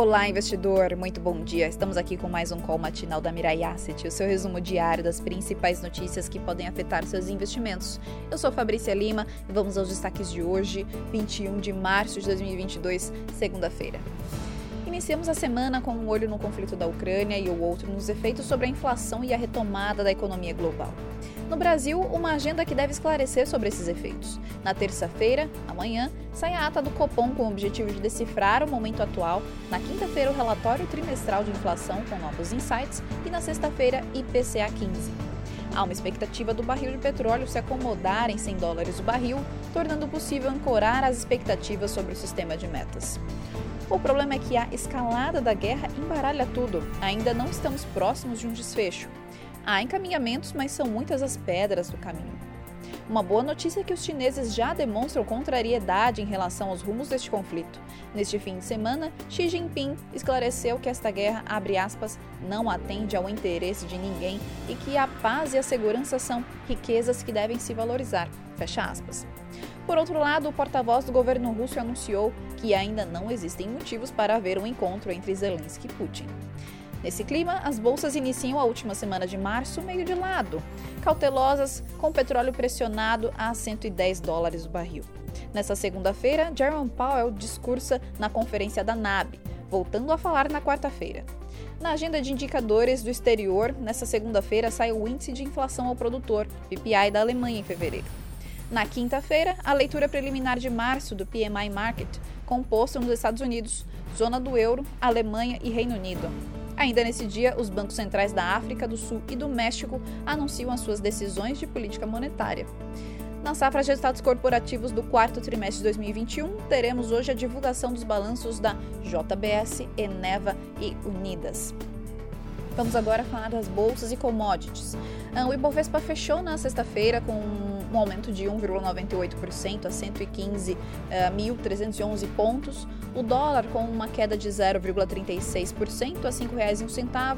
Olá, investidor, muito bom dia. Estamos aqui com mais um call matinal da Mirai Asset, o seu resumo diário das principais notícias que podem afetar seus investimentos. Eu sou Fabrícia Lima e vamos aos destaques de hoje, 21 de março de 2022, segunda-feira. Iniciamos a semana com um olho no conflito da Ucrânia e o outro nos efeitos sobre a inflação e a retomada da economia global. No Brasil, uma agenda que deve esclarecer sobre esses efeitos. Na terça-feira, amanhã, sai a ata do Copom com o objetivo de decifrar o momento atual. Na quinta-feira, o relatório trimestral de inflação com novos insights. E na sexta-feira, IPCA 15. Há uma expectativa do barril de petróleo se acomodar em 100 dólares o barril, tornando possível ancorar as expectativas sobre o sistema de metas. O problema é que a escalada da guerra embaralha tudo. Ainda não estamos próximos de um desfecho. Há encaminhamentos, mas são muitas as pedras do caminho. Uma boa notícia é que os chineses já demonstram contrariedade em relação aos rumos deste conflito. Neste fim de semana, Xi Jinping esclareceu que esta guerra, abre aspas, não atende ao interesse de ninguém e que a paz e a segurança são riquezas que devem se valorizar, fecha aspas. Por outro lado, o porta-voz do governo russo anunciou que ainda não existem motivos para haver um encontro entre Zelensky e Putin. Nesse clima, as bolsas iniciam a última semana de março meio de lado, cautelosas, com o petróleo pressionado a 110 dólares o barril. Nessa segunda-feira, Jerome Powell discursa na conferência da NAB, voltando a falar na quarta-feira. Na agenda de indicadores do exterior, nessa segunda-feira sai o índice de inflação ao produtor, PPI da Alemanha em fevereiro. Na quinta-feira, a leitura preliminar de março do PMI Market, composto nos Estados Unidos, zona do euro, Alemanha e Reino Unido. Ainda nesse dia, os bancos centrais da África do Sul e do México anunciam as suas decisões de política monetária. Na safra de resultados corporativos do quarto trimestre de 2021, teremos hoje a divulgação dos balanços da JBS, Eneva e Unidas. Vamos agora falar das bolsas e commodities. Ah, o Ibovespa fechou na sexta-feira com um aumento de 1,98% a 115.311 pontos. O dólar com uma queda de 0,36% a R$ 5,01.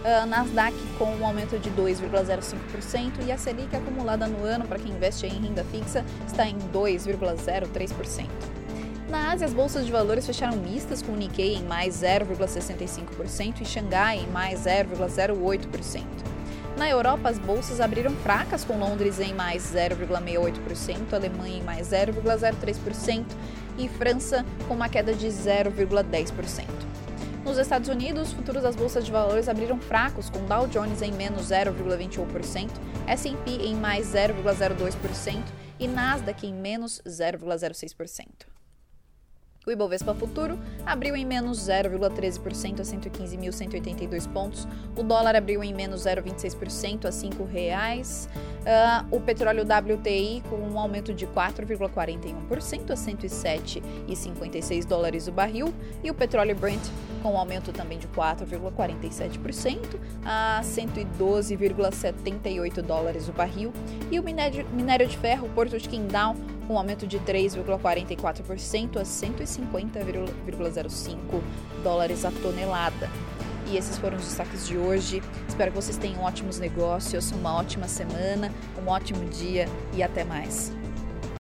Uh, Nasdaq com um aumento de 2,05% e a Selic acumulada no ano para quem investe em renda fixa está em 2,03%. Na Ásia, as bolsas de valores fecharam mistas, com o Nikkei em mais 0,65% e Xangai em mais 0,08%. Na Europa, as bolsas abriram fracas, com Londres em mais 0,68%, Alemanha em mais 0,03% e França com uma queda de 0,10%. Nos Estados Unidos, futuros das bolsas de valores abriram fracos, com Dow Jones em menos 0,21%, S&P em mais 0,02% e Nasdaq em menos 0,06%. O Ibovespa Futuro abriu em menos 0,13% a 115.182 pontos. O dólar abriu em menos 0,26% a R$ 5,00. Uh, o petróleo WTI com um aumento de 4,41% a 107,56 dólares o barril. E o petróleo Brent com um aumento também de 4,47% a 112,78 dólares o barril. E o minério, de ferro Porto de Qingdao com um aumento de 3,44% a 150,05 dólares a tonelada. E esses foram os destaques de hoje. Espero que vocês tenham ótimos negócios, uma ótima semana, um ótimo dia e até mais.